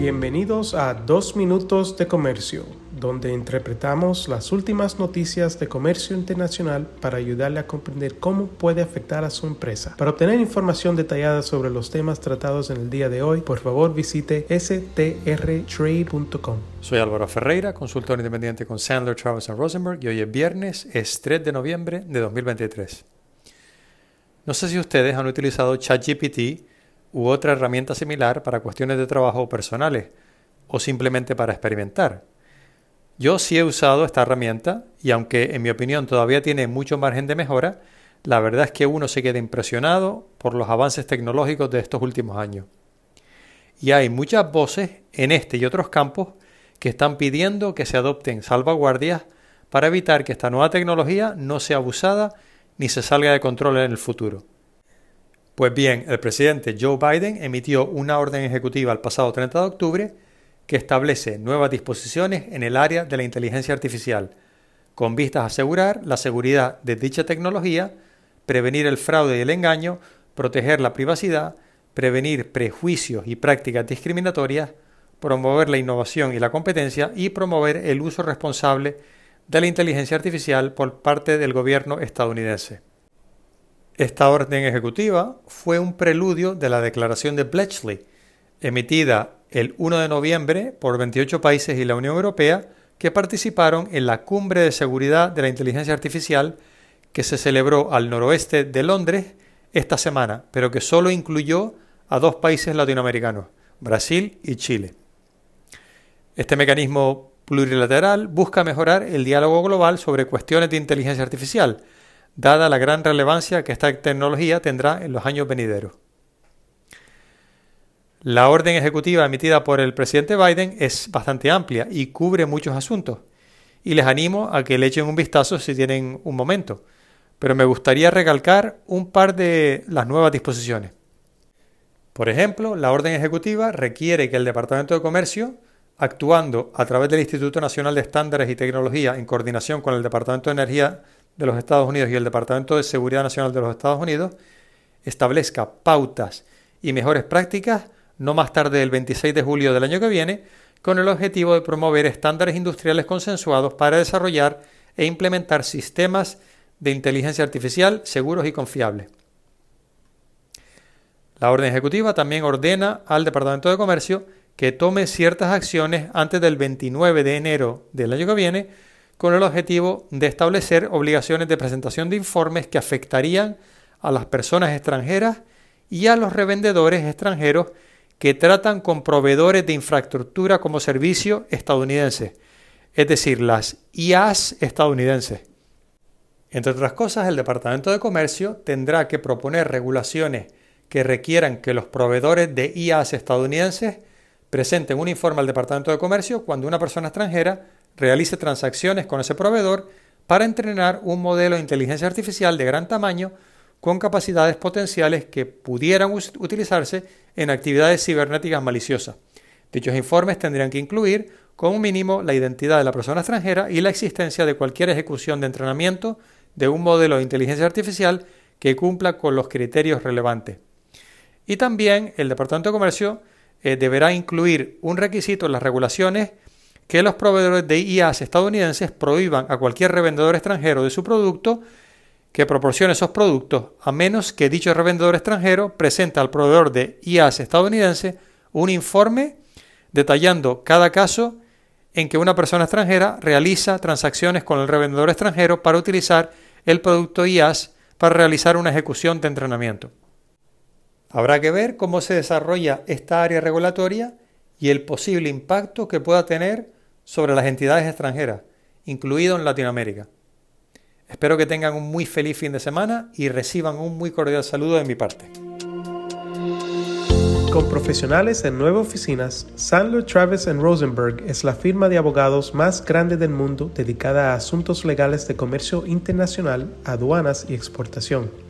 Bienvenidos a Dos Minutos de Comercio, donde interpretamos las últimas noticias de comercio internacional para ayudarle a comprender cómo puede afectar a su empresa. Para obtener información detallada sobre los temas tratados en el día de hoy, por favor visite strtrade.com. Soy Álvaro Ferreira, consultor independiente con Sandler, Travis Rosenberg y hoy es viernes, es 3 de noviembre de 2023. No sé si ustedes han utilizado ChatGPT u otra herramienta similar para cuestiones de trabajo personales o simplemente para experimentar. Yo sí he usado esta herramienta y aunque en mi opinión todavía tiene mucho margen de mejora, la verdad es que uno se queda impresionado por los avances tecnológicos de estos últimos años. Y hay muchas voces en este y otros campos que están pidiendo que se adopten salvaguardias para evitar que esta nueva tecnología no sea abusada ni se salga de control en el futuro. Pues bien, el presidente Joe Biden emitió una orden ejecutiva el pasado 30 de octubre que establece nuevas disposiciones en el área de la inteligencia artificial, con vistas a asegurar la seguridad de dicha tecnología, prevenir el fraude y el engaño, proteger la privacidad, prevenir prejuicios y prácticas discriminatorias, promover la innovación y la competencia y promover el uso responsable de la inteligencia artificial por parte del gobierno estadounidense. Esta orden ejecutiva fue un preludio de la declaración de Bletchley, emitida el 1 de noviembre por 28 países y la Unión Europea que participaron en la Cumbre de Seguridad de la Inteligencia Artificial que se celebró al noroeste de Londres esta semana, pero que solo incluyó a dos países latinoamericanos, Brasil y Chile. Este mecanismo plurilateral busca mejorar el diálogo global sobre cuestiones de inteligencia artificial, dada la gran relevancia que esta tecnología tendrá en los años venideros. La orden ejecutiva emitida por el presidente Biden es bastante amplia y cubre muchos asuntos, y les animo a que le echen un vistazo si tienen un momento, pero me gustaría recalcar un par de las nuevas disposiciones. Por ejemplo, la orden ejecutiva requiere que el Departamento de Comercio, actuando a través del Instituto Nacional de Estándares y Tecnología en coordinación con el Departamento de Energía de los Estados Unidos y el Departamento de Seguridad Nacional de los Estados Unidos establezca pautas y mejores prácticas no más tarde del 26 de julio del año que viene, con el objetivo de promover estándares industriales consensuados para desarrollar e implementar sistemas de inteligencia artificial seguros y confiables. La orden ejecutiva también ordena al Departamento de Comercio que tome ciertas acciones antes del 29 de enero del año que viene con el objetivo de establecer obligaciones de presentación de informes que afectarían a las personas extranjeras y a los revendedores extranjeros que tratan con proveedores de infraestructura como servicio estadounidenses, es decir, las IAS estadounidenses. Entre otras cosas, el Departamento de Comercio tendrá que proponer regulaciones que requieran que los proveedores de IAS estadounidenses presenten un informe al Departamento de Comercio cuando una persona extranjera realice transacciones con ese proveedor para entrenar un modelo de inteligencia artificial de gran tamaño con capacidades potenciales que pudieran utilizarse en actividades cibernéticas maliciosas. Dichos informes tendrían que incluir, como mínimo, la identidad de la persona extranjera y la existencia de cualquier ejecución de entrenamiento de un modelo de inteligencia artificial que cumpla con los criterios relevantes. Y también el Departamento de Comercio eh, deberá incluir un requisito en las regulaciones que los proveedores de IAS estadounidenses prohíban a cualquier revendedor extranjero de su producto que proporcione esos productos, a menos que dicho revendedor extranjero presente al proveedor de IAS estadounidense un informe detallando cada caso en que una persona extranjera realiza transacciones con el revendedor extranjero para utilizar el producto IAS para realizar una ejecución de entrenamiento. Habrá que ver cómo se desarrolla esta área regulatoria y el posible impacto que pueda tener sobre las entidades extranjeras, incluido en Latinoamérica. Espero que tengan un muy feliz fin de semana y reciban un muy cordial saludo de mi parte. Con profesionales en nueve oficinas, Sandler Travis Rosenberg es la firma de abogados más grande del mundo dedicada a asuntos legales de comercio internacional, aduanas y exportación.